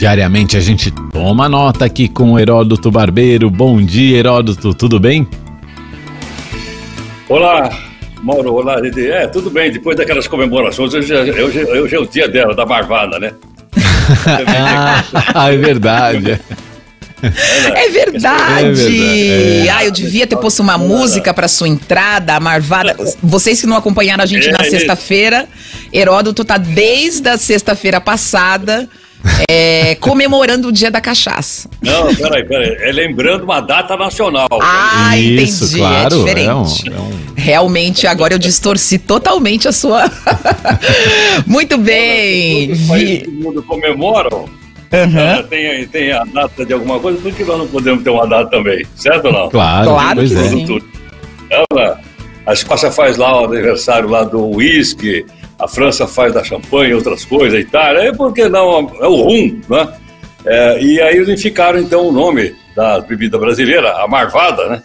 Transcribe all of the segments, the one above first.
Diariamente a gente toma nota aqui com o Heródoto Barbeiro. Bom dia, Heródoto, tudo bem? Olá, Mauro, olá, Didi. É, tudo bem, depois daquelas comemorações, hoje, hoje, hoje é o dia dela, da Marvada, né? ah, é verdade. É verdade. É verdade. É. Ah, eu devia ter posto uma música para sua entrada, a Marvada. Vocês que não acompanharam a gente é, na sexta-feira, Heródoto tá desde a sexta-feira passada é, comemorando o dia da cachaça. Não, peraí, peraí. É lembrando uma data nacional. Ah, Isso, entendi. Claro, é diferente. É um, é um... Realmente, agora eu distorci totalmente a sua. Muito bem. Os países do mundo comemoram. Uhum. Tem, tem a data de alguma coisa, por que nós não podemos ter uma data também? Certo ou não? Claro, claro que é. sim. Ela, a Escócia faz lá o aniversário lá do uísque, a França faz da champanhe, outras coisas, a Itália, e por que não? É o rum, né? É, e aí unificaram então o nome da bebida brasileira, a Marvada, né?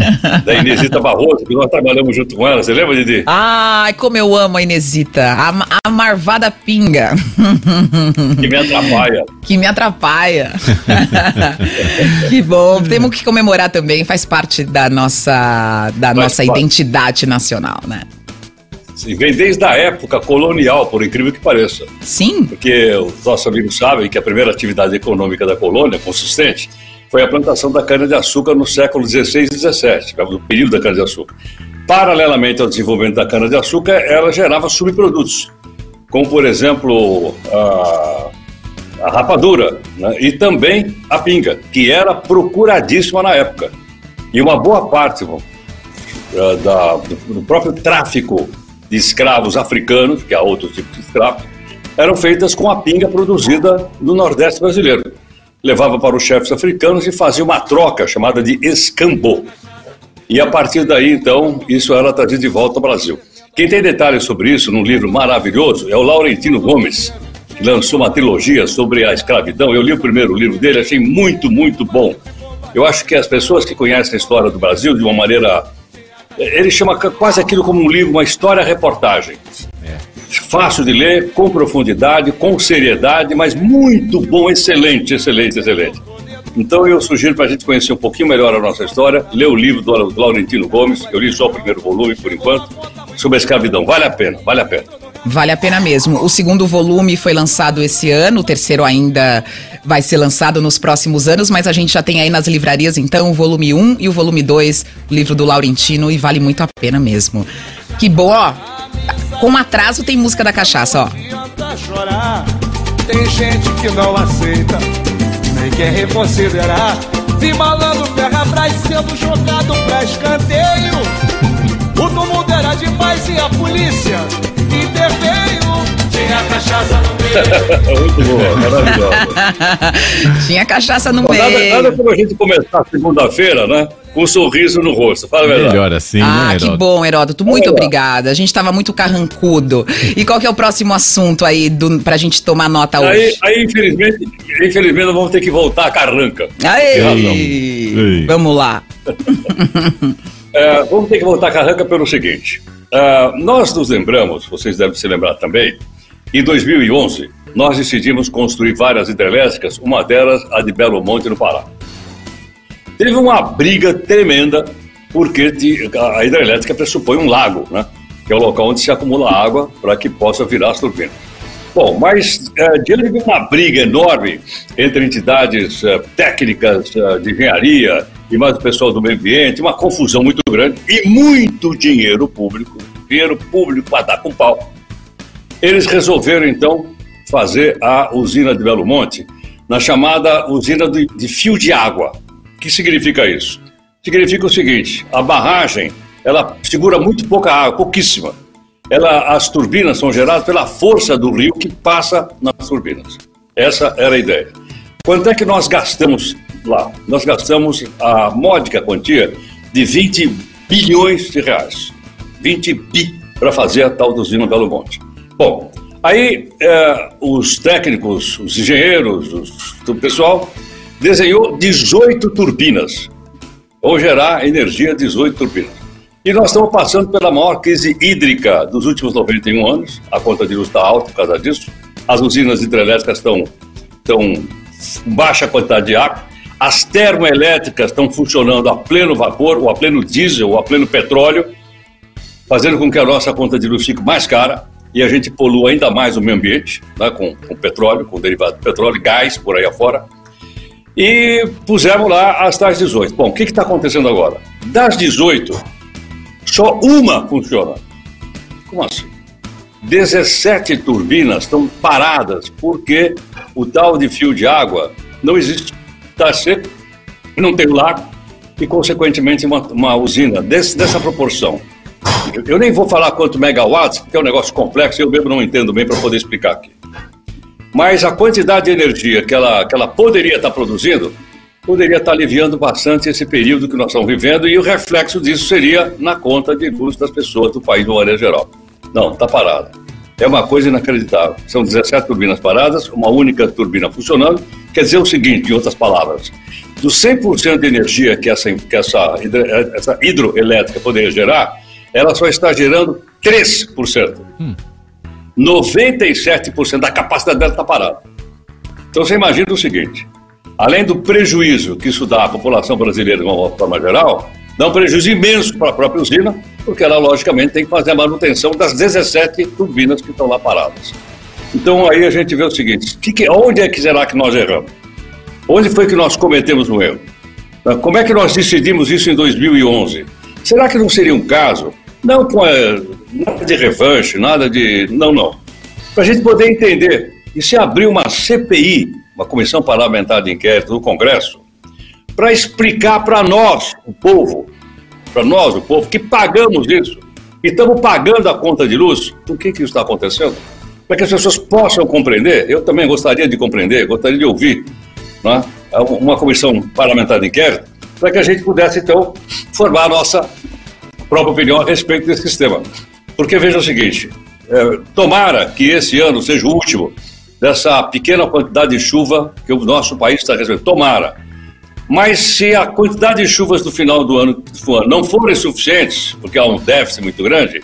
da Inesita Barroso, que nós trabalhamos junto com ela. Você lembra, Didi? Ai, como eu amo a Inesita. A, a Marvada Pinga. Que me atrapalha. Que me atrapalha. que bom. Temos que comemorar também, faz parte da nossa, da nossa identidade nacional, né? Sim, vem desde a época colonial, por incrível que pareça. Sim. Porque os nossos amigos sabem que a primeira atividade econômica da colônia, consistente, foi a plantação da cana-de-açúcar no século XVI e XVII, no período da cana-de-açúcar. Paralelamente ao desenvolvimento da cana-de-açúcar, ela gerava subprodutos, como, por exemplo, a, a rapadura né? e também a pinga, que era procuradíssima na época. E uma boa parte da, do próprio tráfico de escravos africanos, que há outro tipo de escravo, eram feitas com a pinga produzida no Nordeste brasileiro. Levava para os chefes africanos e fazia uma troca chamada de escambô. E a partir daí, então, isso era trazido de volta ao Brasil. Quem tem detalhes sobre isso num livro maravilhoso é o Laurentino Gomes, que lançou uma trilogia sobre a escravidão. Eu li o primeiro livro dele, achei muito, muito bom. Eu acho que as pessoas que conhecem a história do Brasil de uma maneira ele chama quase aquilo como um livro, uma história-reportagem. É. Fácil de ler, com profundidade, com seriedade, mas muito bom, excelente, excelente, excelente. Então eu sugiro para a gente conhecer um pouquinho melhor a nossa história, ler o livro do Laurentino Gomes, eu li só o primeiro volume por enquanto, sobre a escravidão. Vale a pena, vale a pena. Vale a pena mesmo. O segundo volume foi lançado esse ano, o terceiro ainda vai ser lançado nos próximos anos, mas a gente já tem aí nas livrarias, então, o volume 1 e o volume 2, o livro do Laurentino, e vale muito a pena mesmo. Que bom, ó. Com atraso tem música da cachaça, ó. Tem gente que não aceita, nem quer reconsiderar. Vi malandro Ferrabras sendo jogado pra escanteio. O tumulto era demais e a polícia cachaça no meio. Muito boa, maravilhosa. Tinha cachaça no meio. Nada, nada como a gente começar segunda-feira, né? Com um sorriso no rosto. Fala a verdade. Melhor assim, ah, né, que bom, Heródoto. Muito Olha. obrigada. A gente estava muito carrancudo. E qual que é o próximo assunto aí do, pra gente tomar nota aí, hoje? Aí, infelizmente, infelizmente, nós vamos ter que voltar a carranca. Aê! Vamos lá. É, vamos ter que voltar a carranca pelo seguinte. Uh, nós nos lembramos, vocês devem se lembrar também, em 2011, nós decidimos construir várias hidrelétricas, uma delas a de Belo Monte, no Pará. Teve uma briga tremenda porque a hidrelétrica pressupõe um lago, né? que é o local onde se acumula água para que possa virar as turbinas. Bom, mas é, diante de uma briga enorme entre entidades é, técnicas é, de engenharia e mais o pessoal do meio ambiente, uma confusão muito grande e muito dinheiro público, dinheiro público para dar com pau, eles resolveram então fazer a usina de Belo Monte na chamada usina de, de fio de água. O que significa isso? Significa o seguinte: a barragem ela segura muito pouca água, pouquíssima. Ela, as turbinas são geradas pela força do rio que passa nas turbinas. Essa era a ideia. Quanto é que nós gastamos lá? Nós gastamos a módica quantia de 20 bilhões de reais. 20 bi para fazer a tal usina Belo Monte. Bom, Aí é, os técnicos, os engenheiros, os, o pessoal desenhou 18 turbinas. Vão gerar energia 18 turbinas. E nós estamos passando pela maior crise hídrica dos últimos 91 anos. A conta de luz está alta por causa disso. As usinas hidrelétricas estão, estão com baixa quantidade de água. As termoelétricas estão funcionando a pleno vapor, ou a pleno diesel, ou a pleno petróleo, fazendo com que a nossa conta de luz fique mais cara e a gente polua ainda mais o meio ambiente, né, com, com petróleo, com derivado de petróleo, gás por aí afora. E pusemos lá as tais 18. Bom, o que está acontecendo agora? Das 18, só uma funciona. Como assim? 17 turbinas estão paradas porque o tal de fio de água não existe. Está seco, não tem lago e, consequentemente, uma, uma usina desse, dessa proporção eu nem vou falar quanto megawatts, porque é um negócio complexo e eu mesmo não entendo bem para poder explicar aqui. Mas a quantidade de energia que ela, que ela poderia estar produzindo poderia estar aliviando bastante esse período que nós estamos vivendo e o reflexo disso seria na conta de luz das pessoas do país de maneira geral. Não, está parada. É uma coisa inacreditável. São 17 turbinas paradas, uma única turbina funcionando. Quer dizer o seguinte, em outras palavras, dos 100% de energia que essa, que essa, essa hidroelétrica poderia gerar, ela só está gerando 3%. Hum. 97% da capacidade dela está parada. Então você imagina o seguinte: além do prejuízo que isso dá à população brasileira de uma forma geral, dá um prejuízo imenso para a própria usina, porque ela, logicamente, tem que fazer a manutenção das 17 turbinas que estão lá paradas. Então aí a gente vê o seguinte: que que, onde é que será que nós erramos? Onde foi que nós cometemos um erro? Como é que nós decidimos isso em 2011? Será que não seria um caso não com nada de revanche, nada de. Não, não. Para a gente poder entender. E se abrir uma CPI, uma comissão parlamentar de inquérito do Congresso, para explicar para nós, o povo, para nós, o povo, que pagamos isso, e estamos pagando a conta de luz, por que, que isso está acontecendo? Para que as pessoas possam compreender, eu também gostaria de compreender, gostaria de ouvir né, uma comissão parlamentar de inquérito, para que a gente pudesse, então, formar a nossa própria opinião a respeito desse sistema. Porque veja o seguinte: é, tomara que esse ano seja o último dessa pequena quantidade de chuva que o nosso país está recebendo. Tomara. Mas se a quantidade de chuvas do final do ano não forem suficientes, porque há um déficit muito grande,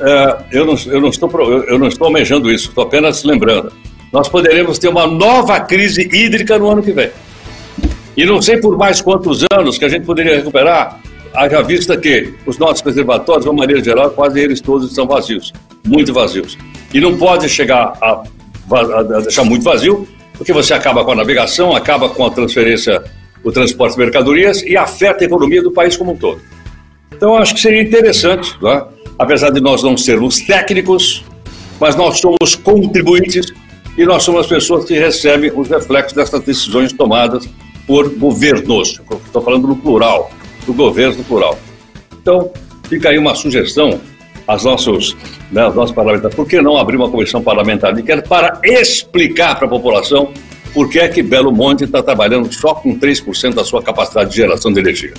é, eu, não, eu, não estou, eu não estou almejando isso, estou apenas lembrando. Nós poderemos ter uma nova crise hídrica no ano que vem. E não sei por mais quantos anos que a gente poderia recuperar haja vista que os nossos reservatórios, de uma maneira geral, quase eles todos estão vazios, muito vazios. E não pode chegar a, a deixar muito vazio, porque você acaba com a navegação, acaba com a transferência, o transporte de mercadorias e afeta a economia do país como um todo. Então, acho que seria interessante, é? apesar de nós não sermos técnicos, mas nós somos contribuintes e nós somos as pessoas que recebem os reflexos dessas decisões tomadas por governos. Estou falando no plural, do governo plural. Então, fica aí uma sugestão aos nossos, né, aos nossos parlamentares. Por que não abrir uma comissão parlamentar de inquérito para explicar para a população por que é que Belo Monte está trabalhando só com 3% da sua capacidade de geração de energia?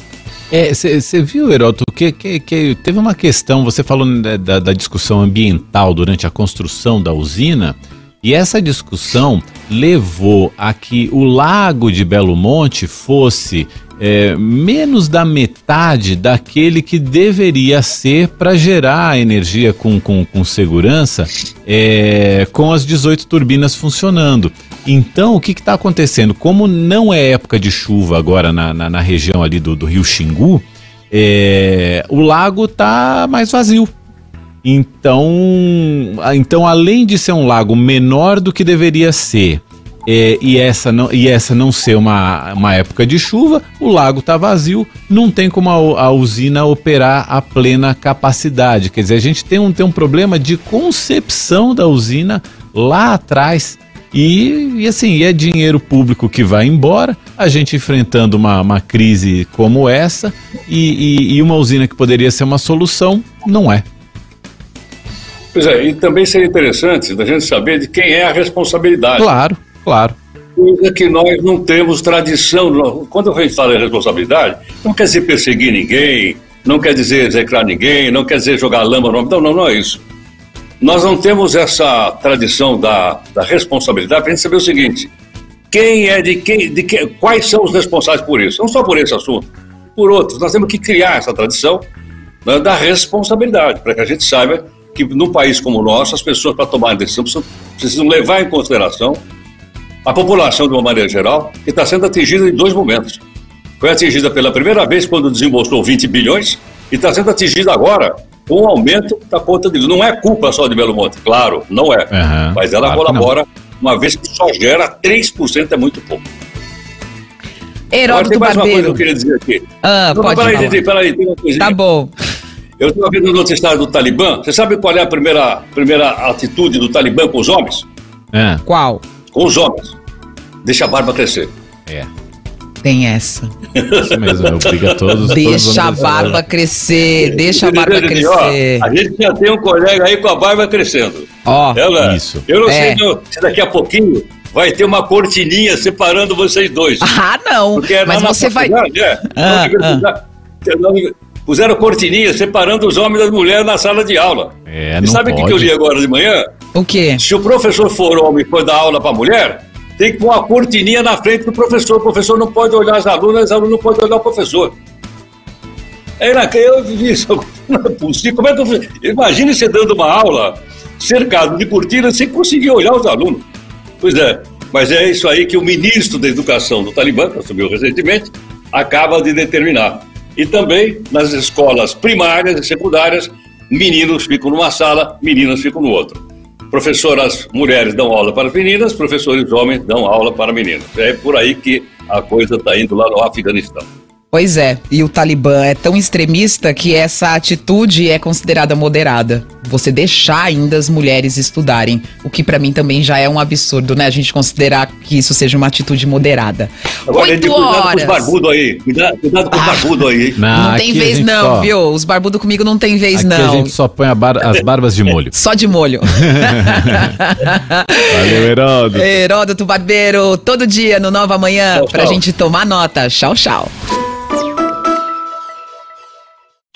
Você é, viu, Heroto, que, que, que, teve uma questão, você falou da, da discussão ambiental durante a construção da usina, e essa discussão levou a que o lago de Belo Monte fosse é, menos da metade daquele que deveria ser para gerar energia com, com, com segurança é, com as 18 turbinas funcionando. Então, o que está acontecendo? Como não é época de chuva agora na, na, na região ali do, do rio Xingu, é, o lago tá mais vazio. Então, então, além de ser um lago menor do que deveria ser, é, e, essa não, e essa não ser uma, uma época de chuva, o lago está vazio, não tem como a, a, usina operar a plena capacidade. Quer dizer, a gente tem um, tem um problema de concepção da usina lá atrás. E, e assim, é dinheiro público que vai embora, a gente enfrentando uma, uma crise como essa, e, e, e uma usina que poderia ser uma solução, não é. Pois é, e também seria interessante da gente saber de quem é a responsabilidade. Claro, claro. Coisa que nós não temos tradição. Quando a gente fala em responsabilidade, não quer dizer perseguir ninguém, não quer dizer execrar ninguém, não quer dizer jogar lama no Não, não, não é isso. Nós não temos essa tradição da, da responsabilidade para a gente saber o seguinte: quem é de quem, de quem, quais são os responsáveis por isso? Não só por esse assunto, por outros. Nós temos que criar essa tradição né, da responsabilidade, para que a gente saiba que num país como o nosso, as pessoas, para tomar decisão, precisam, precisam levar em consideração a população de uma maneira geral, que está sendo atingida em dois momentos. Foi atingida pela primeira vez quando desembolsou 20 bilhões e está sendo atingida agora com o aumento da conta de luz. Não é culpa só de Belo Monte, claro, não é. Uhum, mas ela claro colabora, uma vez que só gera 3%, é muito pouco. Heródoto tem mais Barbeiro. uma coisa que eu queria dizer aqui. Ah, não, pode peraí, peraí, peraí, tem uma coisa. Tá bom. Eu estava vendo o noticiário do Talibã. Você sabe qual é a primeira, primeira atitude do Talibã com os homens? É. Qual? Com os homens. Deixa a barba crescer. É. Tem essa. Isso mesmo, é obriga todos. Deixa a barba crescer, deixa a barba crescer. a gente já tem um colega aí com a barba crescendo. Ó, Ela, isso. Eu não É. sei se daqui a pouquinho vai ter uma cortininha separando vocês dois. Ah, não. Porque é Mas você vai. faculdade, é, Ah, na universidade, na uni- Puseram cortininha separando os homens das mulheres na sala de aula. É, e sabe o que que eu li agora de manhã? O quê? Se o professor for homem e for dar aula para mulher, tem que pôr uma cortininha na frente do professor. O professor não pode olhar as alunas, as alunas não podem olhar o professor. É, eu vi isso, não é possível. Como é que eu, imagine você dando uma aula cercado de cortinas sem conseguir olhar os alunos. Pois é, mas é isso aí que o ministro da Educação do Talibã, que assumiu recentemente, acaba de determinar. E também nas escolas primárias e secundárias, meninos ficam numa sala, meninas ficam no outro. Professoras mulheres dão aula para as meninas, professores homens dão aula para meninas. É por aí que a coisa está indo lá no Afeganistão. Pois é, e o Talibã é tão extremista que essa atitude é considerada moderada. Você deixar ainda as mulheres estudarem, o que pra mim também já é um absurdo, né? A gente considerar que isso seja uma atitude moderada. Agora, Oito cuidado com os horas. barbudos aí. Cuidado, cuidado com os Ah. barbudos aí. hein? Não aqui tem a vez não, só- viu? Os barbudos comigo não tem vez Aqui a não. gente só põe a bar- as barbas de molho. Só de molho. Valeu, Heródoto. Heródoto Barbeiro, todo dia no Nova Manhã, Tchau, pra tchau. gente tomar nota. Tchau, tchau.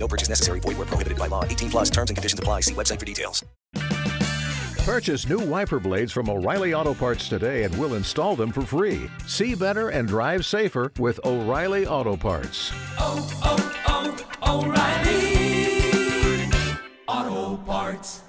No purchase necessary. Void where prohibited by law. 18 plus terms and conditions apply. See website for details. Purchase new wiper blades from O'Reilly Auto Parts today and we'll install them for free. See better and drive safer with O'Reilly Auto Parts. Oh, oh, oh, O'Reilly Auto Parts.